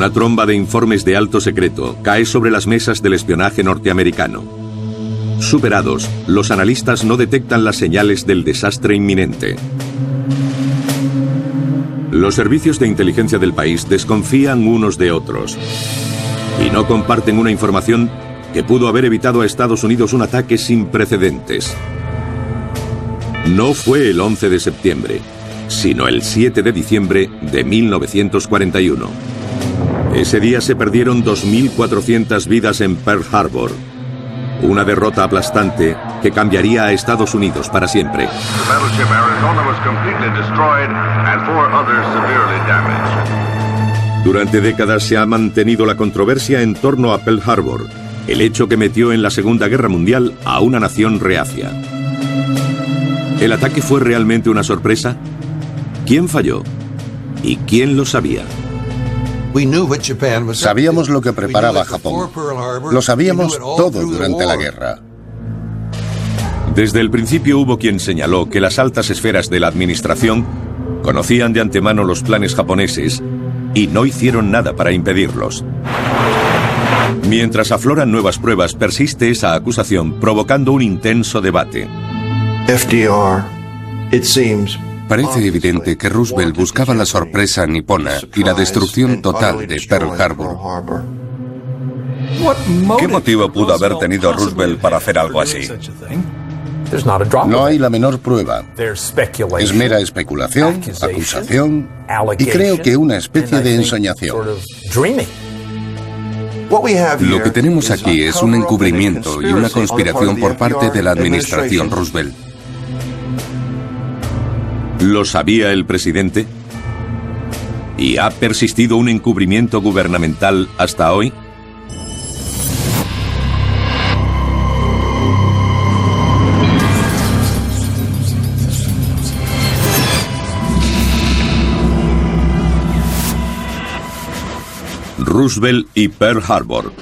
Una tromba de informes de alto secreto cae sobre las mesas del espionaje norteamericano. Superados, los analistas no detectan las señales del desastre inminente. Los servicios de inteligencia del país desconfían unos de otros y no comparten una información que pudo haber evitado a Estados Unidos un ataque sin precedentes. No fue el 11 de septiembre, sino el 7 de diciembre de 1941. Ese día se perdieron 2.400 vidas en Pearl Harbor, una derrota aplastante que cambiaría a Estados Unidos para siempre. Durante décadas se ha mantenido la controversia en torno a Pearl Harbor, el hecho que metió en la Segunda Guerra Mundial a una nación reacia. ¿El ataque fue realmente una sorpresa? ¿Quién falló? ¿Y quién lo sabía? Sabíamos lo que preparaba Japón. Lo sabíamos todo durante la guerra. Desde el principio hubo quien señaló que las altas esferas de la administración conocían de antemano los planes japoneses y no hicieron nada para impedirlos. Mientras afloran nuevas pruebas, persiste esa acusación provocando un intenso debate. Parece evidente que Roosevelt buscaba la sorpresa nipona y la destrucción total de Pearl Harbor. ¿Qué motivo pudo haber tenido Roosevelt para hacer algo así? No hay la menor prueba. Es mera especulación, acusación y creo que una especie de ensoñación. Lo que tenemos aquí es un encubrimiento y una conspiración por parte de la administración Roosevelt. ¿Lo sabía el presidente? ¿Y ha persistido un encubrimiento gubernamental hasta hoy? Roosevelt y Pearl Harbor.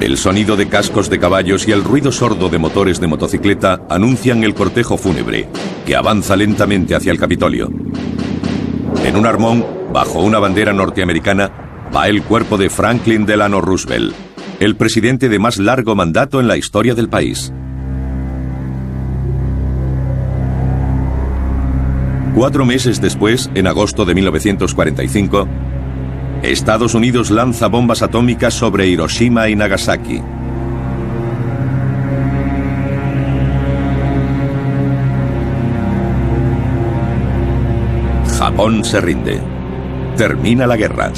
El sonido de cascos de caballos y el ruido sordo de motores de motocicleta anuncian el cortejo fúnebre, que avanza lentamente hacia el Capitolio. En un armón, bajo una bandera norteamericana, va el cuerpo de Franklin Delano Roosevelt, el presidente de más largo mandato en la historia del país. Cuatro meses después, en agosto de 1945, Estados Unidos lanza bombas atómicas sobre Hiroshima y Nagasaki. Japón se rinde. Termina la guerra.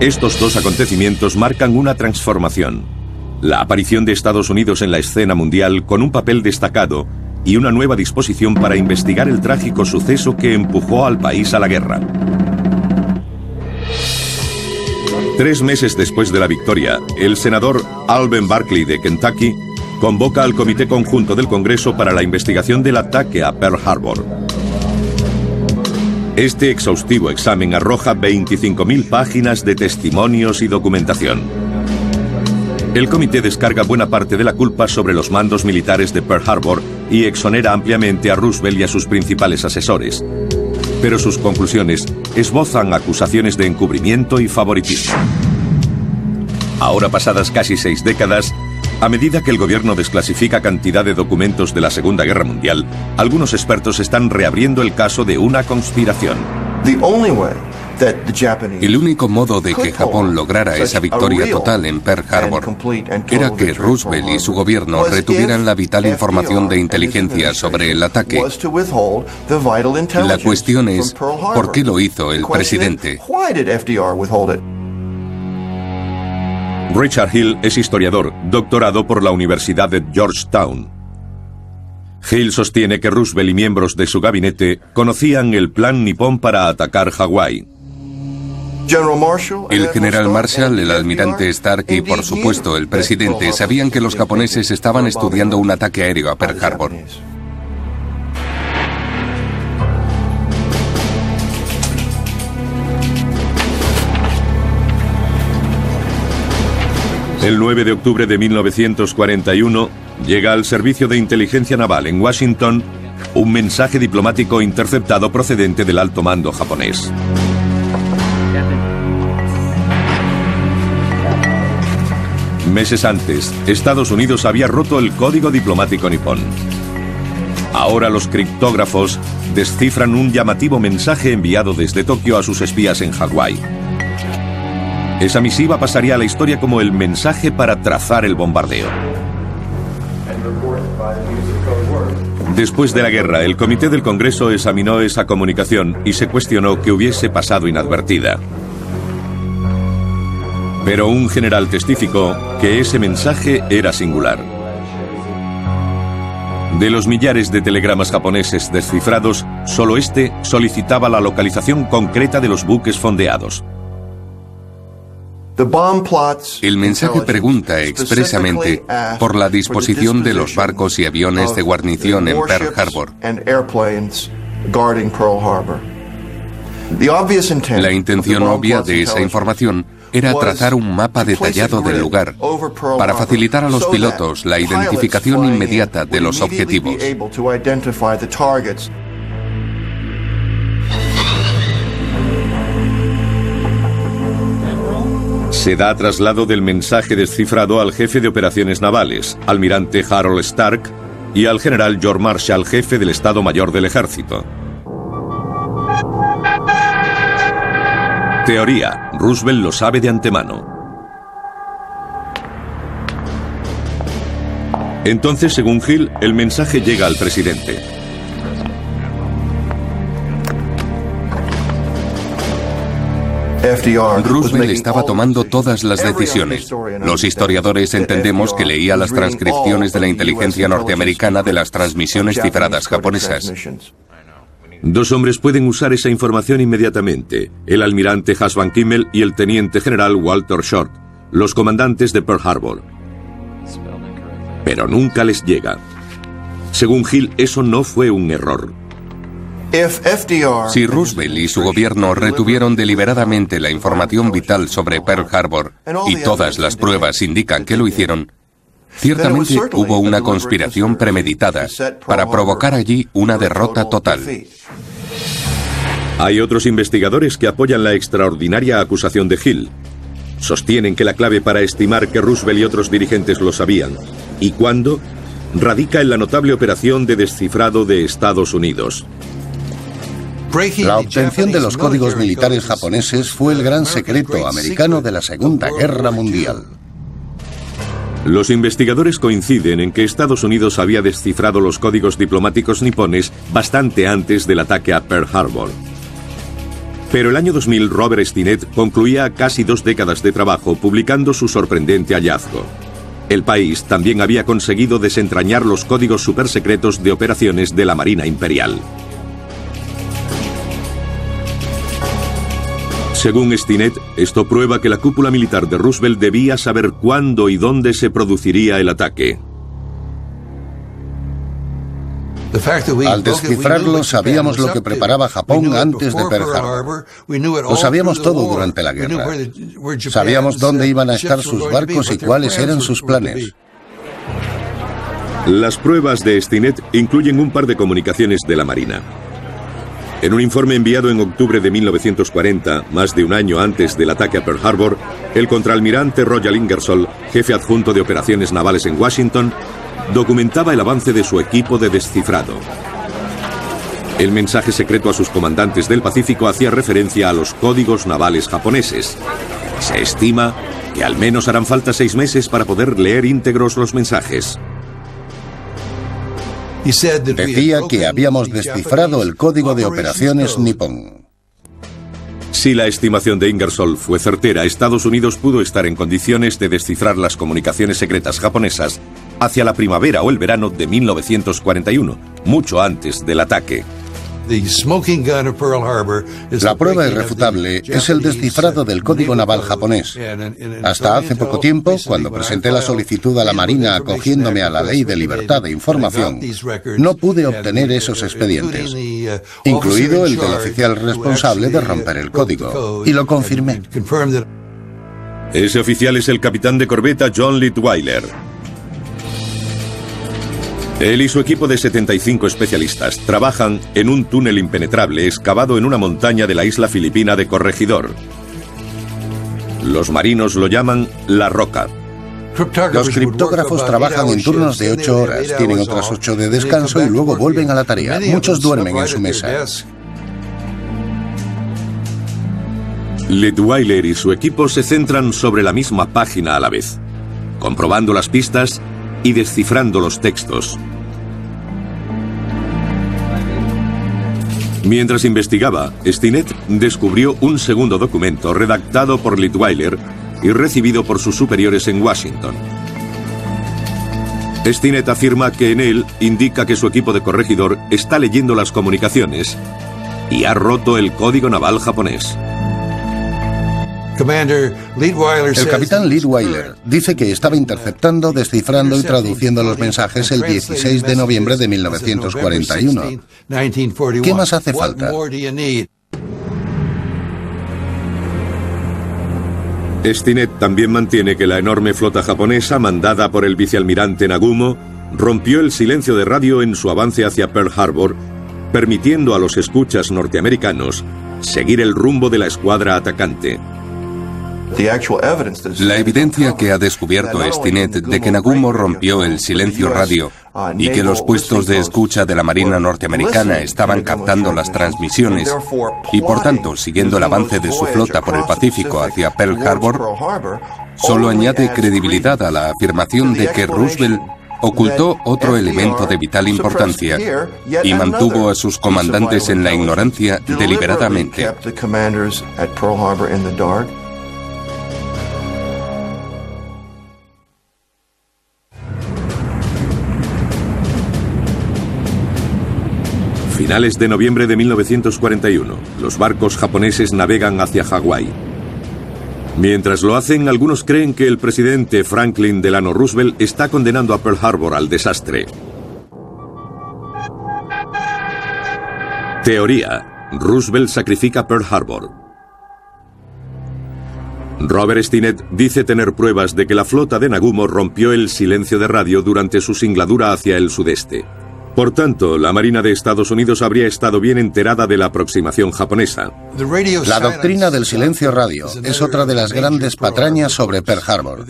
Estos dos acontecimientos marcan una transformación. La aparición de Estados Unidos en la escena mundial con un papel destacado y una nueva disposición para investigar el trágico suceso que empujó al país a la guerra. Tres meses después de la victoria, el senador Alben Barkley de Kentucky convoca al Comité Conjunto del Congreso para la investigación del ataque a Pearl Harbor. Este exhaustivo examen arroja 25.000 páginas de testimonios y documentación. El comité descarga buena parte de la culpa sobre los mandos militares de Pearl Harbor y exonera ampliamente a Roosevelt y a sus principales asesores pero sus conclusiones esbozan acusaciones de encubrimiento y favoritismo. Ahora pasadas casi seis décadas, a medida que el gobierno desclasifica cantidad de documentos de la Segunda Guerra Mundial, algunos expertos están reabriendo el caso de una conspiración. El único modo de que Japón lograra esa victoria total en Pearl Harbor era que Roosevelt y su gobierno retuvieran la vital información de inteligencia sobre el ataque. La cuestión es, ¿por qué lo hizo el presidente? Richard Hill es historiador, doctorado por la Universidad de Georgetown. Hill sostiene que Roosevelt y miembros de su gabinete conocían el plan nipón para atacar Hawái. El general Marshall, el almirante Stark y, por supuesto, el presidente sabían que los japoneses estaban estudiando un ataque aéreo a Pearl Harbor. El 9 de octubre de 1941 llega al Servicio de Inteligencia Naval en Washington un mensaje diplomático interceptado procedente del alto mando japonés. Meses antes, Estados Unidos había roto el código diplomático nipón. Ahora los criptógrafos descifran un llamativo mensaje enviado desde Tokio a sus espías en Hawái. Esa misiva pasaría a la historia como el mensaje para trazar el bombardeo. Después de la guerra, el Comité del Congreso examinó esa comunicación y se cuestionó que hubiese pasado inadvertida. Pero un general testificó que ese mensaje era singular. De los millares de telegramas japoneses descifrados, solo este solicitaba la localización concreta de los buques fondeados. El mensaje pregunta expresamente por la disposición de los barcos y aviones de guarnición en Pearl Harbor. La intención obvia de esa información era trazar un mapa detallado del lugar para facilitar a los pilotos la identificación inmediata de los objetivos. Se da traslado del mensaje descifrado al jefe de operaciones navales, almirante Harold Stark, y al general George Marshall, jefe del Estado Mayor del Ejército. Teoría. Roosevelt lo sabe de antemano. Entonces, según Hill, el mensaje llega al presidente. Roosevelt estaba tomando todas las decisiones. Los historiadores entendemos que leía las transcripciones de la inteligencia norteamericana de las transmisiones cifradas japonesas. Dos hombres pueden usar esa información inmediatamente, el almirante Hasban Kimmel y el teniente general Walter Short, los comandantes de Pearl Harbor. Pero nunca les llega. Según Hill, eso no fue un error. Si Roosevelt y su gobierno retuvieron deliberadamente la información vital sobre Pearl Harbor y todas las pruebas indican que lo hicieron, ciertamente hubo una conspiración premeditada para provocar allí una derrota total. Hay otros investigadores que apoyan la extraordinaria acusación de Hill. Sostienen que la clave para estimar que Roosevelt y otros dirigentes lo sabían, y cuándo, radica en la notable operación de descifrado de Estados Unidos. La obtención de los códigos militares japoneses fue el gran secreto americano de la Segunda Guerra Mundial. Los investigadores coinciden en que Estados Unidos había descifrado los códigos diplomáticos nipones bastante antes del ataque a Pearl Harbor. Pero el año 2000 Robert Stinnett concluía casi dos décadas de trabajo publicando su sorprendente hallazgo. El país también había conseguido desentrañar los códigos supersecretos de operaciones de la Marina Imperial. Según Stinnett, esto prueba que la cúpula militar de Roosevelt debía saber cuándo y dónde se produciría el ataque. Al descifrarlo sabíamos lo que preparaba Japón antes de Pearl Harbor. Lo sabíamos todo durante la guerra. Sabíamos dónde iban a estar sus barcos y cuáles eran sus planes. Las pruebas de Stinnett incluyen un par de comunicaciones de la Marina. En un informe enviado en octubre de 1940, más de un año antes del ataque a Pearl Harbor, el contraalmirante Roger Ingersoll, jefe adjunto de operaciones navales en Washington, documentaba el avance de su equipo de descifrado. El mensaje secreto a sus comandantes del Pacífico hacía referencia a los códigos navales japoneses. Se estima que al menos harán falta seis meses para poder leer íntegros los mensajes. Decía que habíamos descifrado el código de operaciones Nippon. Si la estimación de Ingersoll fue certera, Estados Unidos pudo estar en condiciones de descifrar las comunicaciones secretas japonesas hacia la primavera o el verano de 1941, mucho antes del ataque. La prueba irrefutable es el descifrado del código naval japonés. Hasta hace poco tiempo, cuando presenté la solicitud a la Marina acogiéndome a la ley de libertad de información, no pude obtener esos expedientes, incluido el del oficial responsable de romper el código, y lo confirmé. Ese oficial es el capitán de corbeta John Litweiler. Él y su equipo de 75 especialistas trabajan en un túnel impenetrable excavado en una montaña de la isla filipina de Corregidor. Los marinos lo llaman La Roca. Los criptógrafos trabajan en turnos de 8 horas, tienen otras 8 de descanso y luego vuelven a la tarea. Muchos duermen en su mesa. Letweiler y su equipo se centran sobre la misma página a la vez, comprobando las pistas y descifrando los textos. Mientras investigaba, Stinnett descubrió un segundo documento redactado por Litweiler y recibido por sus superiores en Washington. Stinnett afirma que en él indica que su equipo de corregidor está leyendo las comunicaciones y ha roto el código naval japonés. El capitán Leadweiler dice que estaba interceptando, descifrando y traduciendo los mensajes el 16 de noviembre de 1941. ¿Qué más hace falta? Stinnett también mantiene que la enorme flota japonesa mandada por el vicealmirante Nagumo rompió el silencio de radio en su avance hacia Pearl Harbor, permitiendo a los escuchas norteamericanos seguir el rumbo de la escuadra atacante. La evidencia que ha descubierto Stinnett de que Nagumo rompió el silencio radio y que los puestos de escucha de la Marina norteamericana estaban captando las transmisiones y por tanto siguiendo el avance de su flota por el Pacífico hacia Pearl Harbor, solo añade credibilidad a la afirmación de que Roosevelt ocultó otro elemento de vital importancia y mantuvo a sus comandantes en la ignorancia deliberadamente. Finales de noviembre de 1941, los barcos japoneses navegan hacia Hawái. Mientras lo hacen, algunos creen que el presidente Franklin Delano Roosevelt está condenando a Pearl Harbor al desastre. Teoría. Roosevelt sacrifica Pearl Harbor. Robert Stinnett dice tener pruebas de que la flota de Nagumo rompió el silencio de radio durante su singladura hacia el sudeste. Por tanto, la Marina de Estados Unidos habría estado bien enterada de la aproximación japonesa. La doctrina del silencio radio es otra de las grandes patrañas sobre Pearl Harbor.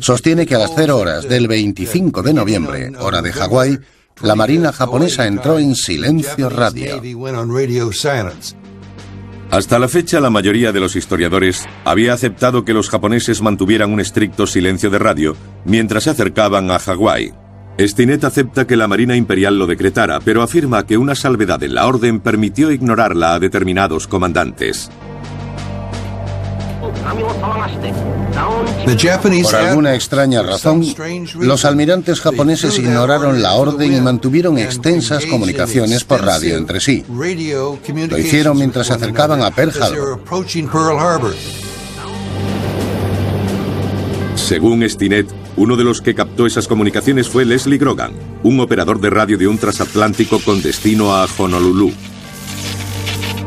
Sostiene que a las 0 horas del 25 de noviembre, hora de Hawái, la Marina japonesa entró en silencio radio. Hasta la fecha, la mayoría de los historiadores había aceptado que los japoneses mantuvieran un estricto silencio de radio mientras se acercaban a Hawái. Stinnett acepta que la Marina Imperial lo decretara, pero afirma que una salvedad en la orden permitió ignorarla a determinados comandantes. Por alguna extraña razón, los almirantes japoneses ignoraron la orden y mantuvieron extensas comunicaciones por radio entre sí. Lo hicieron mientras se acercaban a Pearl Harbor. Según Stinnett, uno de los que captó esas comunicaciones fue Leslie Grogan, un operador de radio de un transatlántico con destino a Honolulu.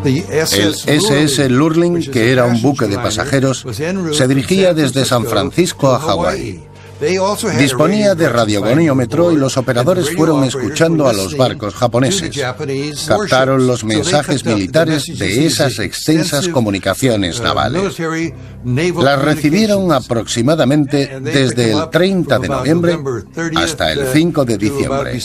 El SS Lurling, que era un buque de pasajeros, se dirigía desde San Francisco a Hawái. Disponía de radiogoníometro y los operadores fueron escuchando a los barcos japoneses. Captaron los mensajes militares de esas extensas comunicaciones navales. Las recibieron aproximadamente desde el 30 de noviembre hasta el 5 de diciembre.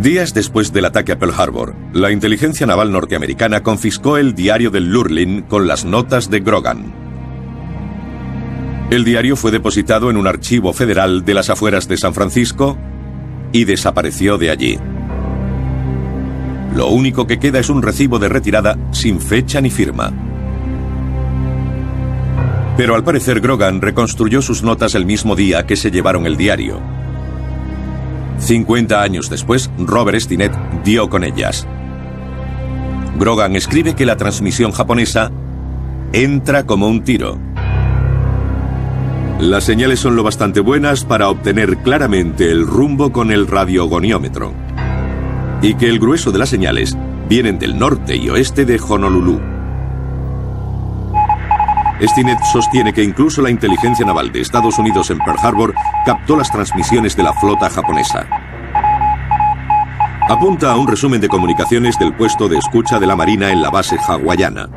Días después del ataque a Pearl Harbor, la inteligencia naval norteamericana confiscó el diario del Lurlin con las notas de Grogan. El diario fue depositado en un archivo federal de las afueras de San Francisco y desapareció de allí. Lo único que queda es un recibo de retirada sin fecha ni firma. Pero al parecer Grogan reconstruyó sus notas el mismo día que se llevaron el diario. 50 años después, Robert Stinnett dio con ellas. Grogan escribe que la transmisión japonesa entra como un tiro. Las señales son lo bastante buenas para obtener claramente el rumbo con el radiogoniómetro. Y que el grueso de las señales vienen del norte y oeste de Honolulu. Stinnett sostiene que incluso la inteligencia naval de Estados Unidos en Pearl Harbor captó las transmisiones de la flota japonesa. Apunta a un resumen de comunicaciones del puesto de escucha de la Marina en la base hawaiana.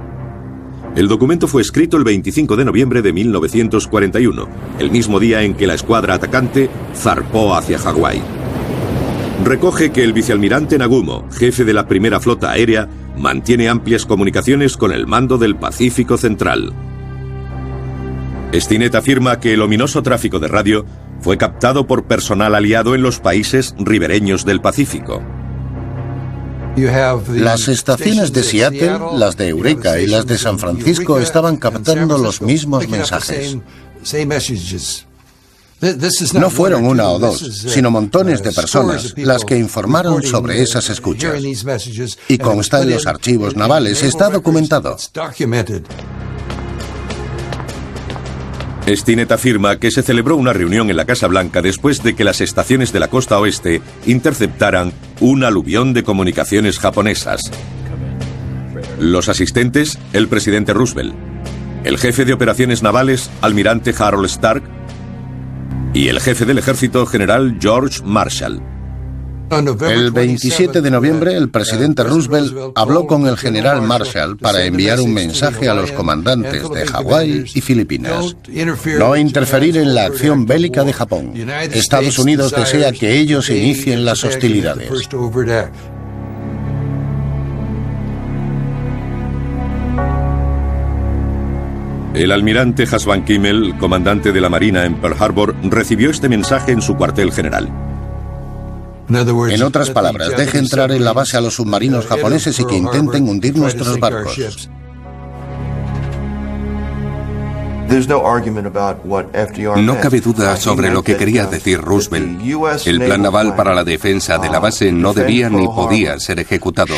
El documento fue escrito el 25 de noviembre de 1941, el mismo día en que la escuadra atacante zarpó hacia Hawái. Recoge que el vicealmirante Nagumo, jefe de la primera flota aérea, mantiene amplias comunicaciones con el mando del Pacífico Central. Stinnett afirma que el ominoso tráfico de radio fue captado por personal aliado en los países ribereños del Pacífico. Las estaciones de Seattle, las de Eureka y las de San Francisco estaban captando los mismos mensajes. No fueron una o dos, sino montones de personas las que informaron sobre esas escuchas. Y consta en los archivos navales, está documentado. Stinnett afirma que se celebró una reunión en la Casa Blanca después de que las estaciones de la costa oeste interceptaran un aluvión de comunicaciones japonesas. Los asistentes, el presidente Roosevelt, el jefe de operaciones navales, almirante Harold Stark, y el jefe del ejército, general George Marshall. El 27 de noviembre, el presidente Roosevelt habló con el general Marshall para enviar un mensaje a los comandantes de Hawái y Filipinas. No interferir en la acción bélica de Japón. Estados Unidos desea que ellos inicien las hostilidades. El almirante Hasban Kimmel, comandante de la Marina en Pearl Harbor, recibió este mensaje en su cuartel general. En otras palabras, deje entrar en la base a los submarinos japoneses y que intenten hundir nuestros barcos. No cabe duda sobre lo que quería decir Roosevelt. El plan naval para la defensa de la base no debía ni podía ser ejecutado.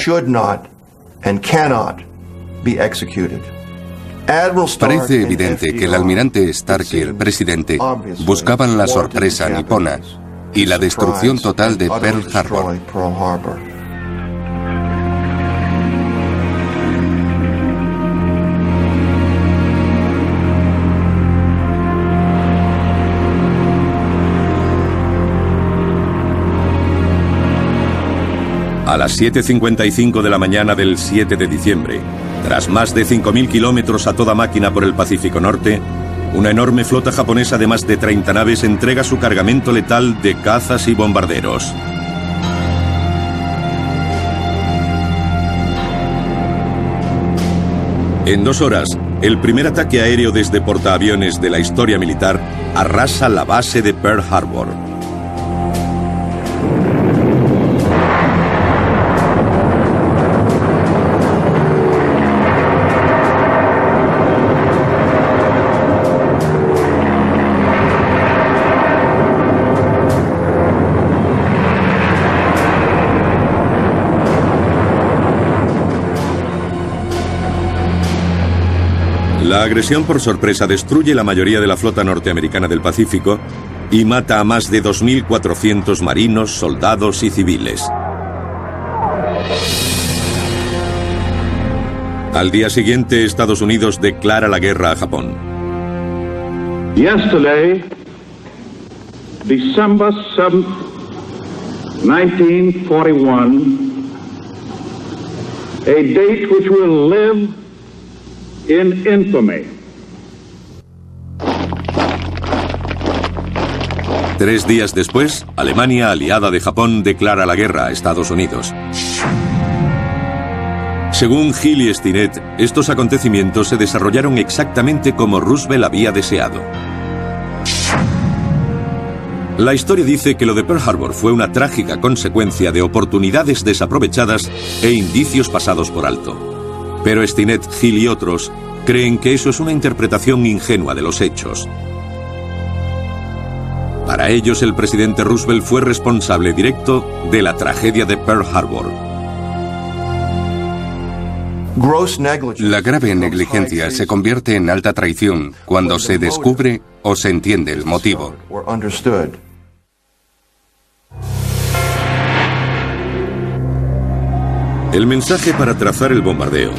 Parece evidente que el almirante Stark y el presidente buscaban la sorpresa nipona y la destrucción total de Pearl Harbor. A las 7.55 de la mañana del 7 de diciembre, tras más de 5.000 kilómetros a toda máquina por el Pacífico Norte, una enorme flota japonesa de más de 30 naves entrega su cargamento letal de cazas y bombarderos. En dos horas, el primer ataque aéreo desde portaaviones de la historia militar arrasa la base de Pearl Harbor. La agresión por sorpresa destruye la mayoría de la flota norteamericana del Pacífico y mata a más de 2.400 marinos, soldados y civiles. Al día siguiente, Estados Unidos declara la guerra a Japón. Yesterday, December 7, 1941, a date which will live Tres días después, Alemania, aliada de Japón, declara la guerra a Estados Unidos. Según Hill y Stinnett, estos acontecimientos se desarrollaron exactamente como Roosevelt había deseado. La historia dice que lo de Pearl Harbor fue una trágica consecuencia de oportunidades desaprovechadas e indicios pasados por alto. Pero Stinnett, Hill y otros creen que eso es una interpretación ingenua de los hechos. Para ellos, el presidente Roosevelt fue responsable directo de la tragedia de Pearl Harbor. La grave negligencia se convierte en alta traición cuando se descubre o se entiende el motivo. El mensaje para trazar el bombardeo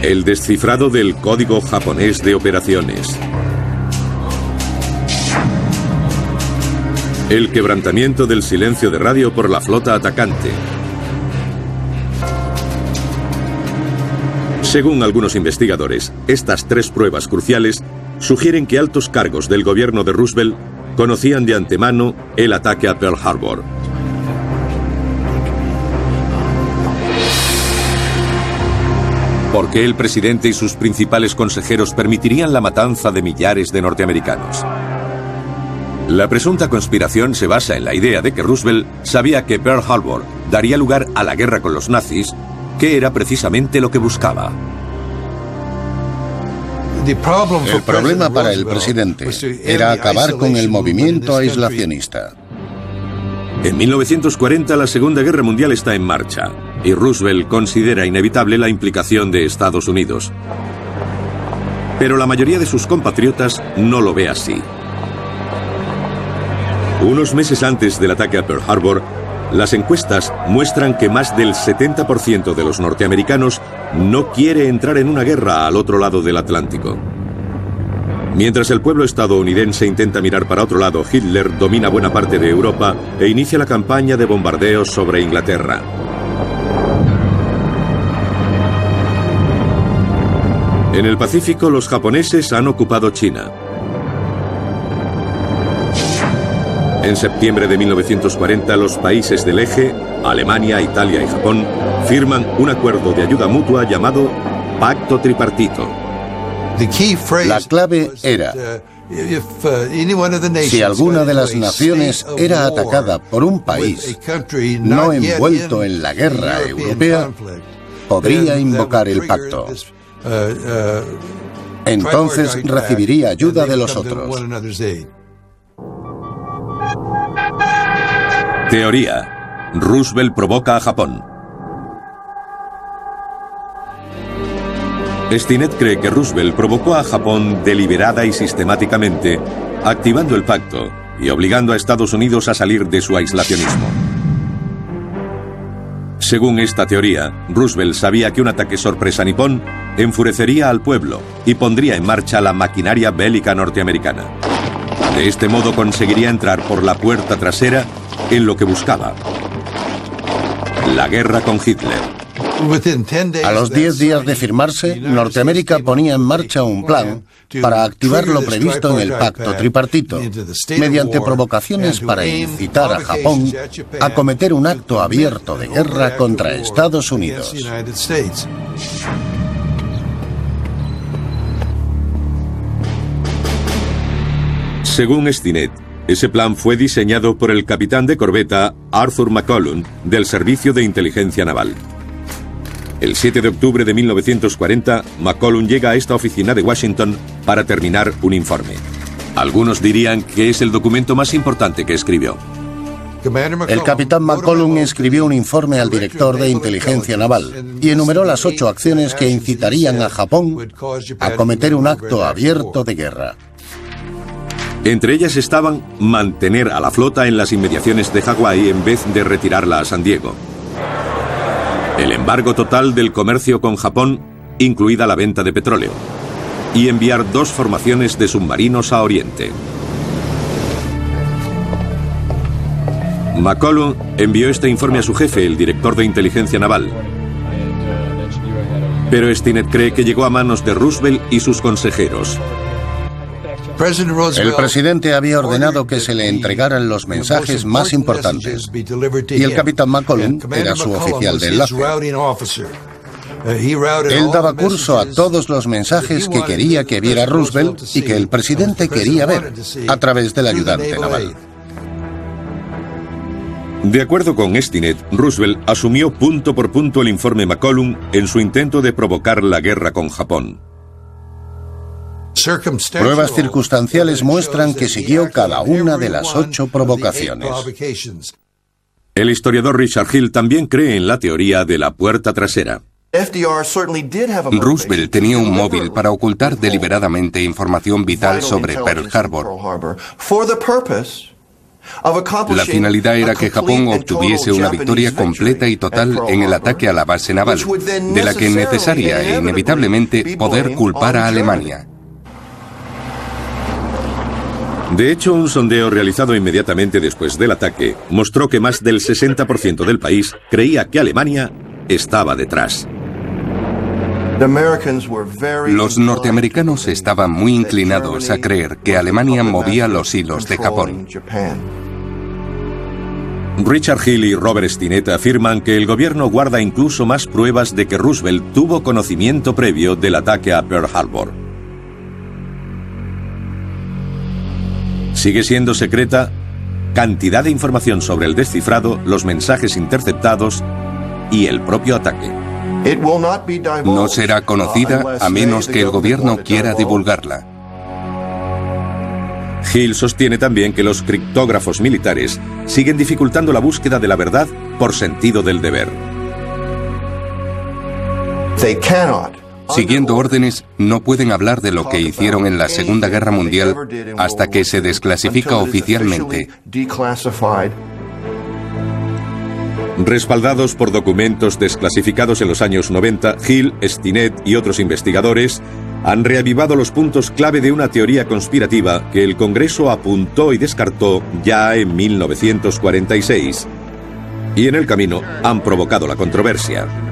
El descifrado del código japonés de operaciones. El quebrantamiento del silencio de radio por la flota atacante. Según algunos investigadores, estas tres pruebas cruciales sugieren que altos cargos del gobierno de Roosevelt conocían de antemano el ataque a Pearl Harbor. ¿Por qué el presidente y sus principales consejeros permitirían la matanza de millares de norteamericanos? La presunta conspiración se basa en la idea de que Roosevelt sabía que Pearl Harbor daría lugar a la guerra con los nazis, que era precisamente lo que buscaba. El problema para el presidente era acabar con el movimiento aislacionista. En 1940 la Segunda Guerra Mundial está en marcha y Roosevelt considera inevitable la implicación de Estados Unidos. Pero la mayoría de sus compatriotas no lo ve así. Unos meses antes del ataque a Pearl Harbor, las encuestas muestran que más del 70% de los norteamericanos no quiere entrar en una guerra al otro lado del Atlántico. Mientras el pueblo estadounidense intenta mirar para otro lado, Hitler domina buena parte de Europa e inicia la campaña de bombardeos sobre Inglaterra. En el Pacífico los japoneses han ocupado China. En septiembre de 1940 los países del eje, Alemania, Italia y Japón, firman un acuerdo de ayuda mutua llamado Pacto Tripartito. La clave era, si alguna de las naciones era atacada por un país no envuelto en la guerra europea, podría invocar el pacto. Entonces recibiría ayuda de los otros. Teoría. Roosevelt provoca a Japón. Stinnett cree que Roosevelt provocó a Japón deliberada y sistemáticamente, activando el pacto y obligando a Estados Unidos a salir de su aislacionismo. Según esta teoría, Roosevelt sabía que un ataque sorpresa nipón enfurecería al pueblo y pondría en marcha la maquinaria bélica norteamericana. De este modo conseguiría entrar por la puerta trasera en lo que buscaba. La guerra con Hitler. A los 10 días de firmarse, Norteamérica ponía en marcha un plan para activar lo previsto en el pacto tripartito, mediante provocaciones para incitar a Japón a cometer un acto abierto de guerra contra Estados Unidos. Según Stinnett, ese plan fue diseñado por el capitán de corbeta Arthur McCollum del Servicio de Inteligencia Naval. El 7 de octubre de 1940, McCollum llega a esta oficina de Washington para terminar un informe. Algunos dirían que es el documento más importante que escribió. El capitán McCollum escribió un informe al director de inteligencia naval y enumeró las ocho acciones que incitarían a Japón a cometer un acto abierto de guerra. Entre ellas estaban mantener a la flota en las inmediaciones de Hawái en vez de retirarla a San Diego. El embargo total del comercio con Japón, incluida la venta de petróleo. Y enviar dos formaciones de submarinos a Oriente. McCollum envió este informe a su jefe, el director de inteligencia naval. Pero Stinnett cree que llegó a manos de Roosevelt y sus consejeros. El presidente había ordenado que se le entregaran los mensajes más importantes y el capitán McCollum era su oficial de enlace. Él daba curso a todos los mensajes que quería que viera Roosevelt y que el presidente quería ver a través del ayudante naval. De acuerdo con Stinnett, Roosevelt asumió punto por punto el informe McCollum en su intento de provocar la guerra con Japón. Pruebas circunstanciales muestran que siguió cada una de las ocho provocaciones. El historiador Richard Hill también cree en la teoría de la puerta trasera. Roosevelt tenía un móvil para ocultar deliberadamente información vital sobre Pearl Harbor. La finalidad era que Japón obtuviese una victoria completa y total en el ataque a la base naval, de la que necesaria e inevitablemente poder culpar a Alemania. De hecho, un sondeo realizado inmediatamente después del ataque mostró que más del 60% del país creía que Alemania estaba detrás. Los norteamericanos estaban muy inclinados a creer que Alemania movía los hilos de Japón. Richard Hill y Robert Stinnett afirman que el gobierno guarda incluso más pruebas de que Roosevelt tuvo conocimiento previo del ataque a Pearl Harbor. Sigue siendo secreta cantidad de información sobre el descifrado, los mensajes interceptados y el propio ataque. No será conocida a menos que el gobierno quiera divulgarla. Hill sostiene también que los criptógrafos militares siguen dificultando la búsqueda de la verdad por sentido del deber. Siguiendo órdenes, no pueden hablar de lo que hicieron en la Segunda Guerra Mundial hasta que se desclasifica oficialmente. Respaldados por documentos desclasificados en los años 90, Hill, Stinnett y otros investigadores han reavivado los puntos clave de una teoría conspirativa que el Congreso apuntó y descartó ya en 1946. Y en el camino han provocado la controversia.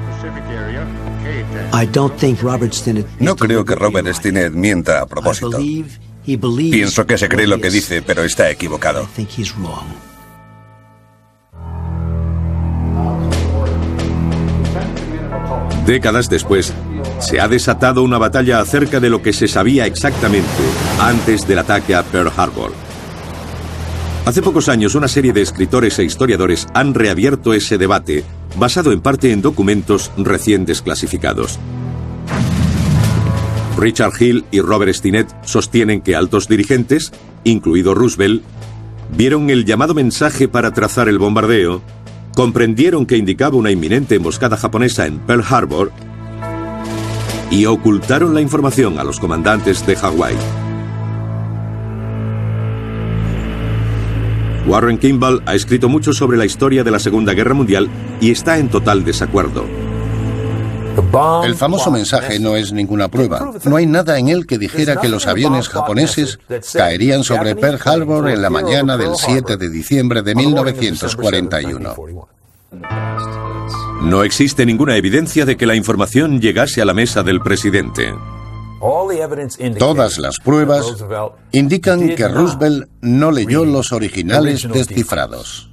No creo que Robert Stinnett mienta a propósito. Pienso que se cree lo que dice, pero está equivocado. Décadas después, se ha desatado una batalla acerca de lo que se sabía exactamente antes del ataque a Pearl Harbor. Hace pocos años una serie de escritores e historiadores han reabierto ese debate, basado en parte en documentos recién desclasificados. Richard Hill y Robert Stinnett sostienen que altos dirigentes, incluido Roosevelt, vieron el llamado mensaje para trazar el bombardeo comprendieron que indicaba una inminente emboscada japonesa en Pearl Harbor y ocultaron la información a los comandantes de Hawái. Warren Kimball ha escrito mucho sobre la historia de la Segunda Guerra Mundial y está en total desacuerdo. El famoso mensaje no es ninguna prueba. No hay nada en él que dijera que los aviones japoneses caerían sobre Pearl Harbor en la mañana del 7 de diciembre de 1941. No existe ninguna evidencia de que la información llegase a la mesa del presidente. Todas las pruebas indican que Roosevelt no leyó los originales descifrados.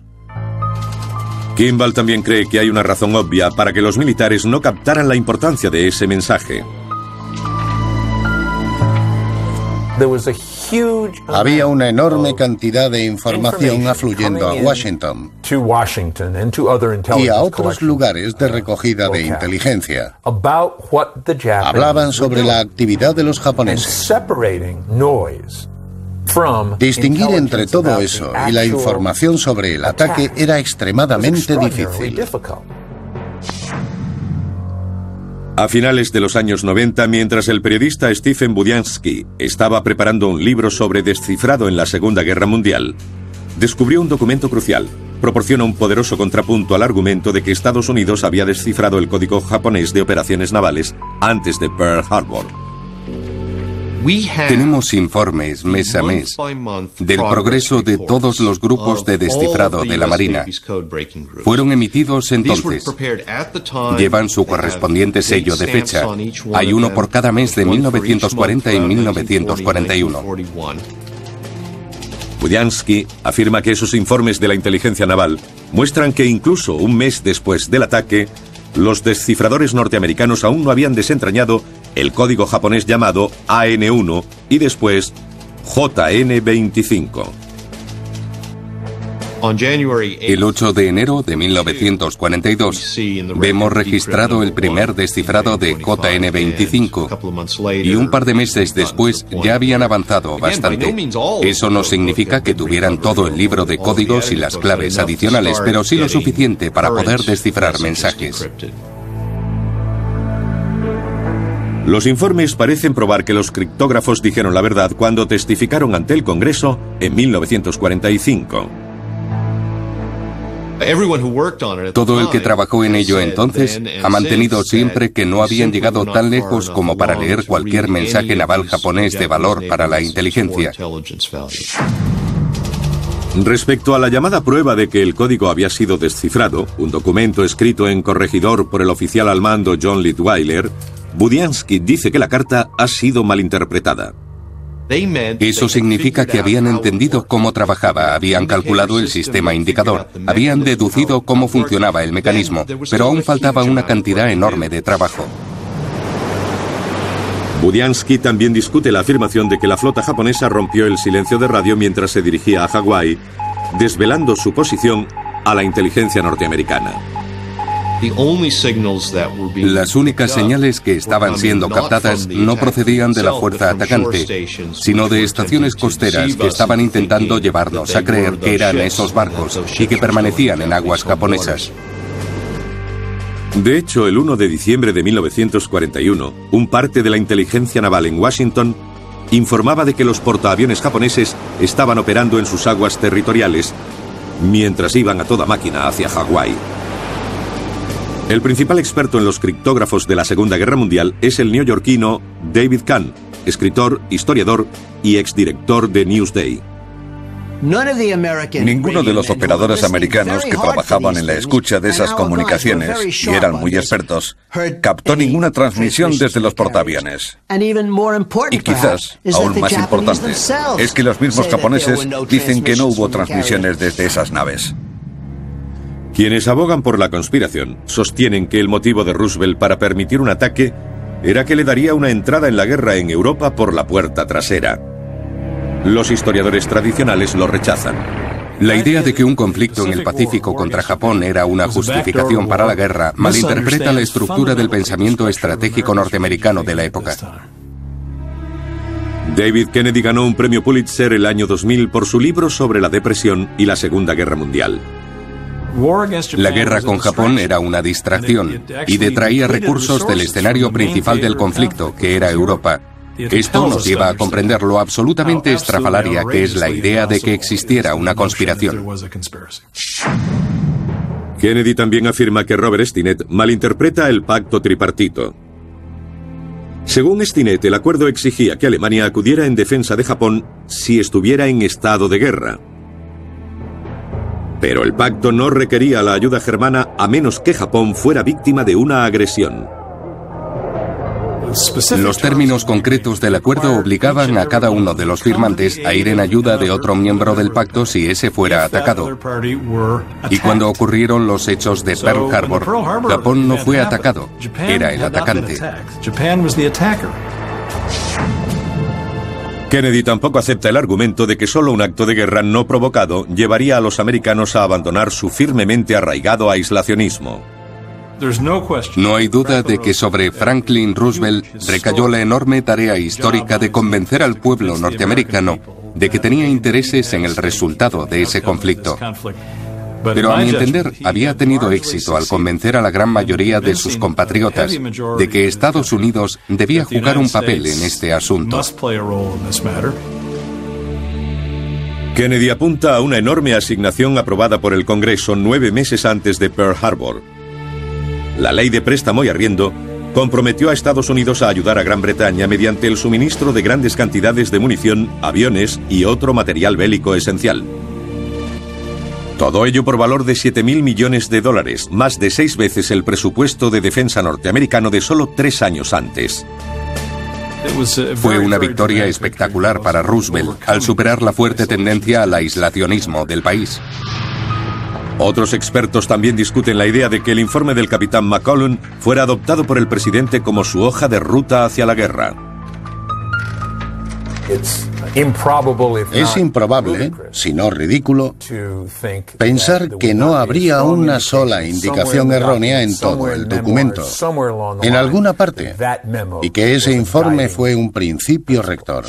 Kimball también cree que hay una razón obvia para que los militares no captaran la importancia de ese mensaje. Había una enorme cantidad de información afluyendo a Washington y a otros lugares de recogida de inteligencia. Hablaban sobre la actividad de los japoneses. Distinguir entre todo eso y la información sobre el ataque era extremadamente difícil. A finales de los años 90, mientras el periodista Stephen Budiansky estaba preparando un libro sobre descifrado en la Segunda Guerra Mundial, descubrió un documento crucial. Proporciona un poderoso contrapunto al argumento de que Estados Unidos había descifrado el código japonés de operaciones navales antes de Pearl Harbor. Tenemos informes mes a mes del progreso de todos los grupos de descifrado de la Marina. Fueron emitidos entonces. Llevan su correspondiente sello de fecha. Hay uno por cada mes de 1940 y 1941. Budiansky afirma que esos informes de la inteligencia naval muestran que incluso un mes después del ataque, los descifradores norteamericanos aún no habían desentrañado el código japonés llamado AN1 y después JN25. El 8 de enero de 1942 vemos registrado el primer descifrado de JN25 y un par de meses después ya habían avanzado bastante. Eso no significa que tuvieran todo el libro de códigos y las claves adicionales, pero sí lo suficiente para poder descifrar mensajes. Los informes parecen probar que los criptógrafos dijeron la verdad cuando testificaron ante el Congreso en 1945. Todo el que trabajó en ello entonces ha mantenido siempre que no habían llegado tan lejos como para leer cualquier mensaje naval japonés de valor para la inteligencia. Respecto a la llamada prueba de que el código había sido descifrado, un documento escrito en corregidor por el oficial al mando John Litweiler, Budiansky dice que la carta ha sido malinterpretada. Eso significa que habían entendido cómo trabajaba, habían calculado el sistema indicador, habían deducido cómo funcionaba el mecanismo, pero aún faltaba una cantidad enorme de trabajo. Budiansky también discute la afirmación de que la flota japonesa rompió el silencio de radio mientras se dirigía a Hawái, desvelando su posición a la inteligencia norteamericana. Las únicas señales que estaban siendo captadas no procedían de la fuerza atacante, sino de estaciones costeras que estaban intentando llevarnos a creer que eran esos barcos y que permanecían en aguas japonesas. De hecho, el 1 de diciembre de 1941, un parte de la inteligencia naval en Washington informaba de que los portaaviones japoneses estaban operando en sus aguas territoriales mientras iban a toda máquina hacia Hawái. El principal experto en los criptógrafos de la Segunda Guerra Mundial es el neoyorquino David Kahn, escritor, historiador y exdirector de Newsday. Ninguno de los operadores americanos que trabajaban en la escucha de esas comunicaciones, y eran muy expertos, captó ninguna transmisión desde los portaaviones. Y quizás, aún más importante, es que los mismos japoneses dicen que no hubo transmisiones desde esas naves. Quienes abogan por la conspiración sostienen que el motivo de Roosevelt para permitir un ataque era que le daría una entrada en la guerra en Europa por la puerta trasera. Los historiadores tradicionales lo rechazan. La idea de que un conflicto en el Pacífico contra Japón era una justificación para la guerra malinterpreta la estructura del pensamiento estratégico norteamericano de la época. David Kennedy ganó un premio Pulitzer el año 2000 por su libro sobre la depresión y la Segunda Guerra Mundial. La guerra con Japón era una distracción y detraía recursos del escenario principal del conflicto, que era Europa, esto nos lleva a comprender lo absolutamente estrafalaria que es la idea de que existiera una conspiración. Kennedy también afirma que Robert Stinnett malinterpreta el pacto tripartito. Según Stinnett, el acuerdo exigía que Alemania acudiera en defensa de Japón si estuviera en estado de guerra. Pero el pacto no requería la ayuda germana a menos que Japón fuera víctima de una agresión. Los términos concretos del acuerdo obligaban a cada uno de los firmantes a ir en ayuda de otro miembro del pacto si ese fuera atacado. Y cuando ocurrieron los hechos de Pearl Harbor, Japón no fue atacado, era el atacante. Kennedy tampoco acepta el argumento de que solo un acto de guerra no provocado llevaría a los americanos a abandonar su firmemente arraigado aislacionismo. No hay duda de que sobre Franklin Roosevelt recayó la enorme tarea histórica de convencer al pueblo norteamericano de que tenía intereses en el resultado de ese conflicto. Pero a mi entender, había tenido éxito al convencer a la gran mayoría de sus compatriotas de que Estados Unidos debía jugar un papel en este asunto. Kennedy apunta a una enorme asignación aprobada por el Congreso nueve meses antes de Pearl Harbor. La ley de préstamo y arriendo comprometió a Estados Unidos a ayudar a Gran Bretaña mediante el suministro de grandes cantidades de munición, aviones y otro material bélico esencial. Todo ello por valor de 7.000 millones de dólares, más de seis veces el presupuesto de defensa norteamericano de solo tres años antes. Fue una victoria espectacular para Roosevelt al superar la fuerte tendencia al aislacionismo del país. Otros expertos también discuten la idea de que el informe del capitán McCollum fuera adoptado por el presidente como su hoja de ruta hacia la guerra. Es improbable, si no ridículo, pensar que no habría una sola indicación errónea en todo el documento, en alguna parte, y que ese informe fue un principio rector.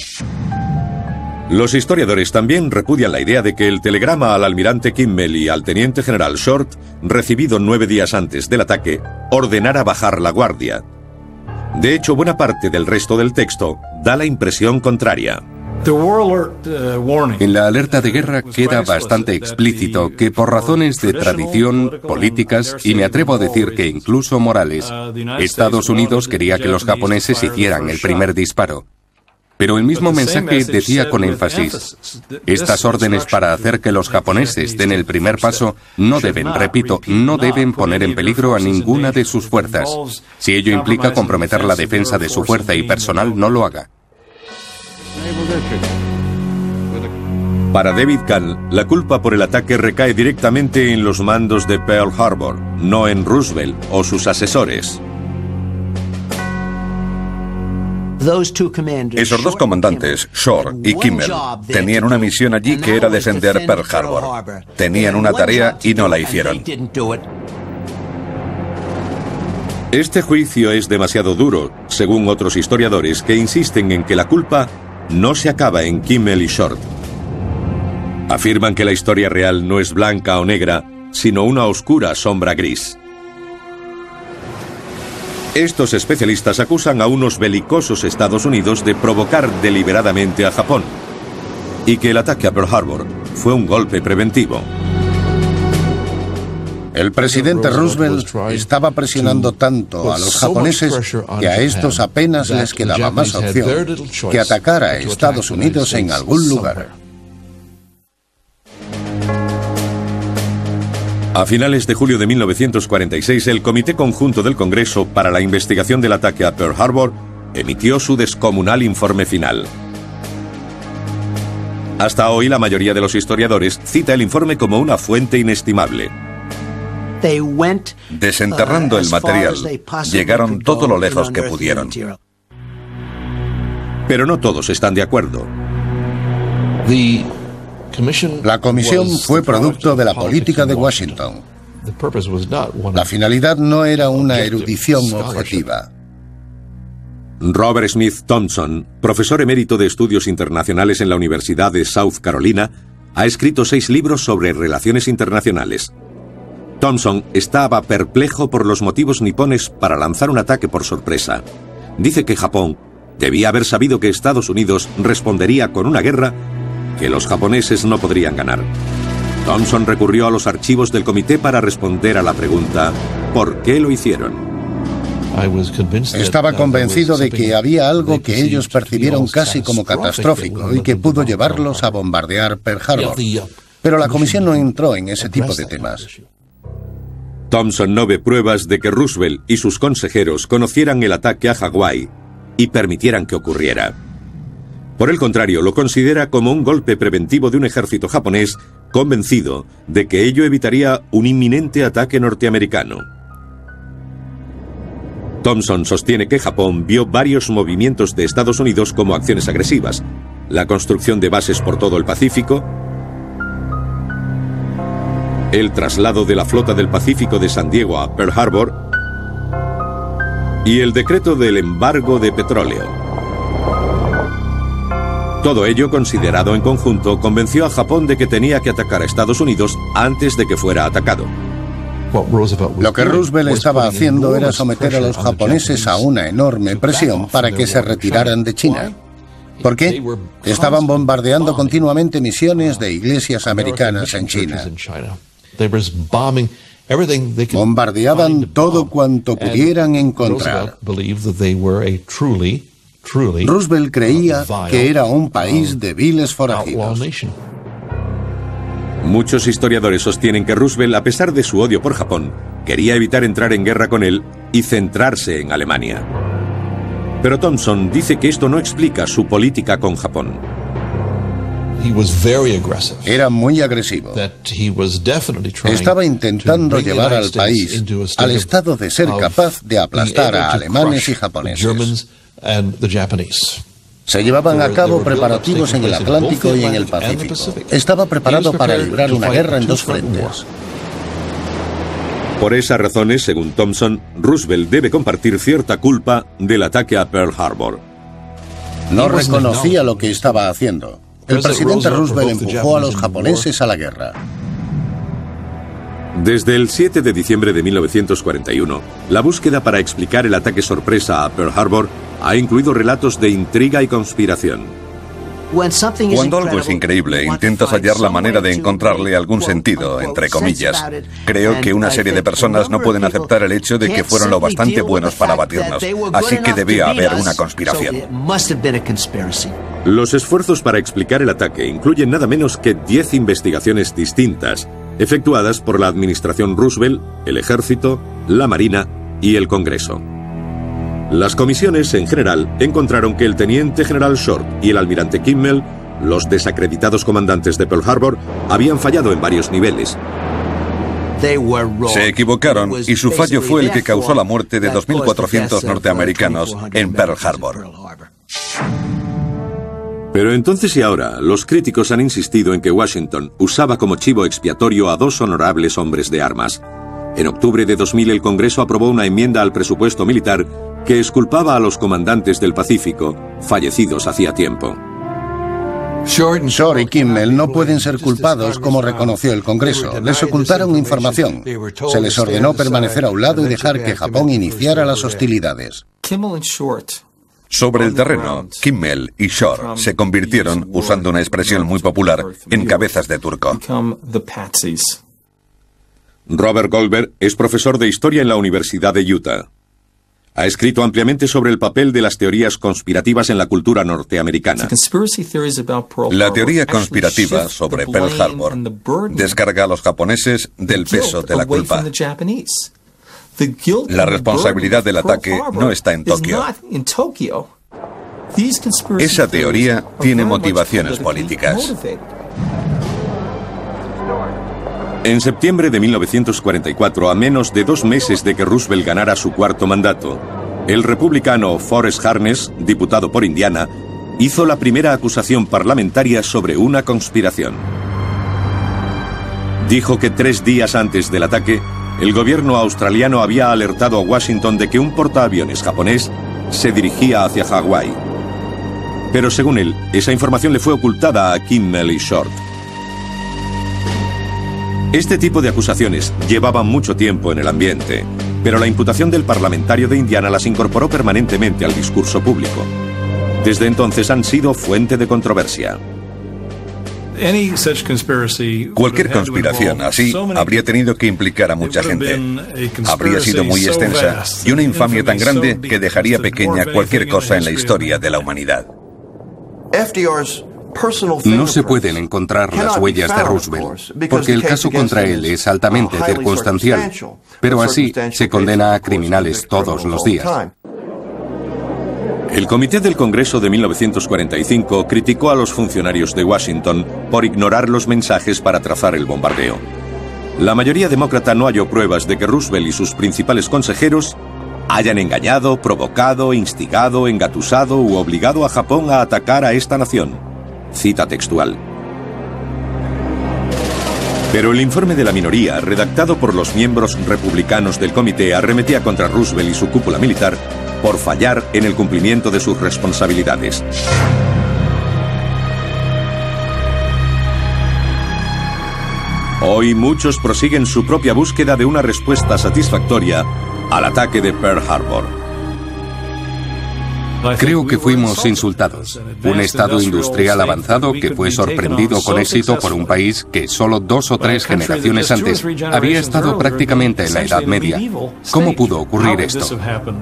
Los historiadores también repudian la idea de que el telegrama al almirante Kimmel y al teniente general Short, recibido nueve días antes del ataque, ordenara bajar la guardia. De hecho, buena parte del resto del texto da la impresión contraria. Uh, en la alerta de guerra queda bastante explícito que por razones de tradición, políticas y me atrevo a decir que incluso morales, Estados Unidos quería que los japoneses hicieran el primer disparo. Pero el mismo mensaje decía con énfasis, estas órdenes para hacer que los japoneses den el primer paso no deben, repito, no deben poner en peligro a ninguna de sus fuerzas. Si ello implica comprometer la defensa de su fuerza y personal, no lo haga. Para David Kahn, la culpa por el ataque recae directamente en los mandos de Pearl Harbor, no en Roosevelt o sus asesores. Esos dos comandantes, Shore y Kimmel, tenían una misión allí que era defender Pearl Harbor. Tenían una tarea y no la hicieron. Este juicio es demasiado duro, según otros historiadores que insisten en que la culpa no se acaba en Kimmel y Short. Afirman que la historia real no es blanca o negra, sino una oscura sombra gris. Estos especialistas acusan a unos belicosos Estados Unidos de provocar deliberadamente a Japón y que el ataque a Pearl Harbor fue un golpe preventivo. El presidente Roosevelt estaba presionando tanto a los japoneses que a estos apenas les quedaba más opción que atacar a Estados Unidos en algún lugar. A finales de julio de 1946, el Comité Conjunto del Congreso para la Investigación del Ataque a Pearl Harbor emitió su descomunal informe final. Hasta hoy, la mayoría de los historiadores cita el informe como una fuente inestimable. Desenterrando el material, llegaron todo lo lejos que pudieron. Pero no todos están de acuerdo. La comisión fue producto de la política de Washington. La finalidad no era una erudición objetiva. Robert Smith Thompson, profesor emérito de estudios internacionales en la Universidad de South Carolina, ha escrito seis libros sobre relaciones internacionales. Thompson estaba perplejo por los motivos nipones para lanzar un ataque por sorpresa. Dice que Japón debía haber sabido que Estados Unidos respondería con una guerra que los japoneses no podrían ganar. Thompson recurrió a los archivos del comité para responder a la pregunta ¿por qué lo hicieron? Estaba convencido de que había algo que ellos percibieron casi como catastrófico y que pudo llevarlos a bombardear Pearl Harbor. Pero la comisión no entró en ese tipo de temas. Thompson no ve pruebas de que Roosevelt y sus consejeros conocieran el ataque a Hawái y permitieran que ocurriera. Por el contrario, lo considera como un golpe preventivo de un ejército japonés convencido de que ello evitaría un inminente ataque norteamericano. Thompson sostiene que Japón vio varios movimientos de Estados Unidos como acciones agresivas, la construcción de bases por todo el Pacífico, el traslado de la flota del Pacífico de San Diego a Pearl Harbor y el decreto del embargo de petróleo. Todo ello considerado en conjunto convenció a Japón de que tenía que atacar a Estados Unidos antes de que fuera atacado. Lo que Roosevelt estaba haciendo era someter a los japoneses a una enorme presión para que se retiraran de China. ¿Por qué? Estaban bombardeando continuamente misiones de iglesias americanas en China. Bombardeaban todo cuanto pudieran encontrar. Roosevelt creía que era un país de viles forajidos. Muchos historiadores sostienen que Roosevelt, a pesar de su odio por Japón, quería evitar entrar en guerra con él y centrarse en Alemania. Pero Thompson dice que esto no explica su política con Japón. Era muy agresivo. Estaba intentando llevar al país al estado de ser capaz de aplastar a alemanes y japoneses. Se llevaban a cabo preparativos en el Atlántico y en el Pacífico. Estaba preparado para librar una guerra en dos frentes. Por esas razones, según Thompson, Roosevelt debe compartir cierta culpa del ataque a Pearl Harbor. No reconocía lo que estaba haciendo. El presidente Roosevelt empujó a los japoneses a la guerra. Desde el 7 de diciembre de 1941, la búsqueda para explicar el ataque sorpresa a Pearl Harbor ha incluido relatos de intriga y conspiración. Cuando algo es increíble, intentas hallar la manera de encontrarle algún sentido, entre comillas. Creo que una serie de personas no pueden aceptar el hecho de que fueron lo bastante buenos para batirnos, así que debía haber una conspiración. Los esfuerzos para explicar el ataque incluyen nada menos que 10 investigaciones distintas, efectuadas por la administración Roosevelt, el ejército, la Marina y el Congreso. Las comisiones, en general, encontraron que el teniente general Short y el almirante Kimmel, los desacreditados comandantes de Pearl Harbor, habían fallado en varios niveles. Se equivocaron y su fallo fue el que causó la muerte de 2.400 norteamericanos en Pearl Harbor. Pero entonces y ahora, los críticos han insistido en que Washington usaba como chivo expiatorio a dos honorables hombres de armas. En octubre de 2000 el Congreso aprobó una enmienda al presupuesto militar que exculpaba a los comandantes del Pacífico, fallecidos hacía tiempo. Shore y Kimmel no pueden ser culpados como reconoció el Congreso. Les ocultaron información. Se les ordenó permanecer a un lado y dejar que Japón iniciara las hostilidades. Sobre el terreno, Kimmel y Shore se convirtieron, usando una expresión muy popular, en cabezas de turco. Robert Goldberg es profesor de historia en la Universidad de Utah. Ha escrito ampliamente sobre el papel de las teorías conspirativas en la cultura norteamericana. La teoría conspirativa sobre Pearl Harbor descarga a los japoneses del peso de la culpa. La responsabilidad del ataque no está en Tokio. Esa teoría tiene motivaciones políticas. En septiembre de 1944, a menos de dos meses de que Roosevelt ganara su cuarto mandato, el republicano Forrest Harness, diputado por Indiana, hizo la primera acusación parlamentaria sobre una conspiración. Dijo que tres días antes del ataque, el gobierno australiano había alertado a Washington de que un portaaviones japonés se dirigía hacia Hawái. Pero según él, esa información le fue ocultada a Kimmel y Short. Este tipo de acusaciones llevaban mucho tiempo en el ambiente, pero la imputación del parlamentario de Indiana las incorporó permanentemente al discurso público. Desde entonces han sido fuente de controversia. Cualquier conspiración así habría tenido que implicar a mucha gente. Habría sido muy extensa y una infamia tan grande que dejaría pequeña cualquier cosa en la historia de la humanidad. No se pueden encontrar las huellas de Roosevelt, porque el caso contra él es altamente circunstancial, pero así se condena a criminales todos los días. El Comité del Congreso de 1945 criticó a los funcionarios de Washington por ignorar los mensajes para trazar el bombardeo. La mayoría demócrata no halló pruebas de que Roosevelt y sus principales consejeros hayan engañado, provocado, instigado, engatusado u obligado a Japón a atacar a esta nación. Cita textual. Pero el informe de la minoría, redactado por los miembros republicanos del comité, arremetía contra Roosevelt y su cúpula militar por fallar en el cumplimiento de sus responsabilidades. Hoy muchos prosiguen su propia búsqueda de una respuesta satisfactoria al ataque de Pearl Harbor. Creo que fuimos insultados. Un Estado industrial avanzado que fue sorprendido con éxito por un país que solo dos o tres generaciones antes había estado prácticamente en la Edad Media. ¿Cómo pudo ocurrir esto?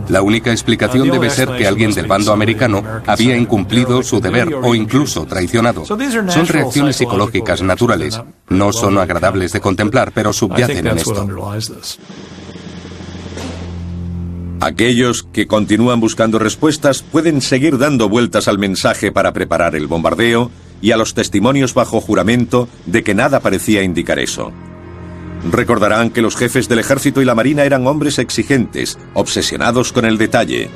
La única explicación debe ser que alguien del bando americano había incumplido su deber o incluso traicionado. Son reacciones psicológicas naturales. No son agradables de contemplar, pero subyacen en esto. Aquellos que continúan buscando respuestas pueden seguir dando vueltas al mensaje para preparar el bombardeo y a los testimonios bajo juramento de que nada parecía indicar eso. Recordarán que los jefes del ejército y la marina eran hombres exigentes, obsesionados con el detalle.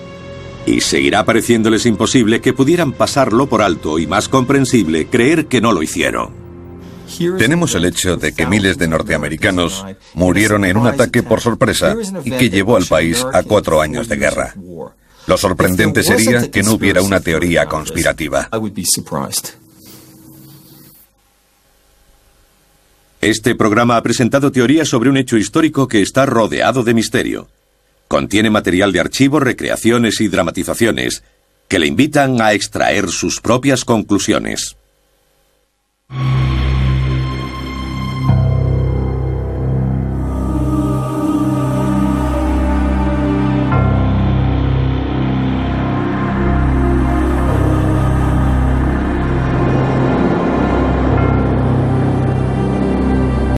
Y seguirá pareciéndoles imposible que pudieran pasarlo por alto y más comprensible creer que no lo hicieron. Tenemos el hecho de que miles de norteamericanos murieron en un ataque por sorpresa y que llevó al país a cuatro años de guerra. Lo sorprendente sería que no hubiera una teoría conspirativa. Este programa ha presentado teorías sobre un hecho histórico que está rodeado de misterio. Contiene material de archivo, recreaciones y dramatizaciones, que le invitan a extraer sus propias conclusiones.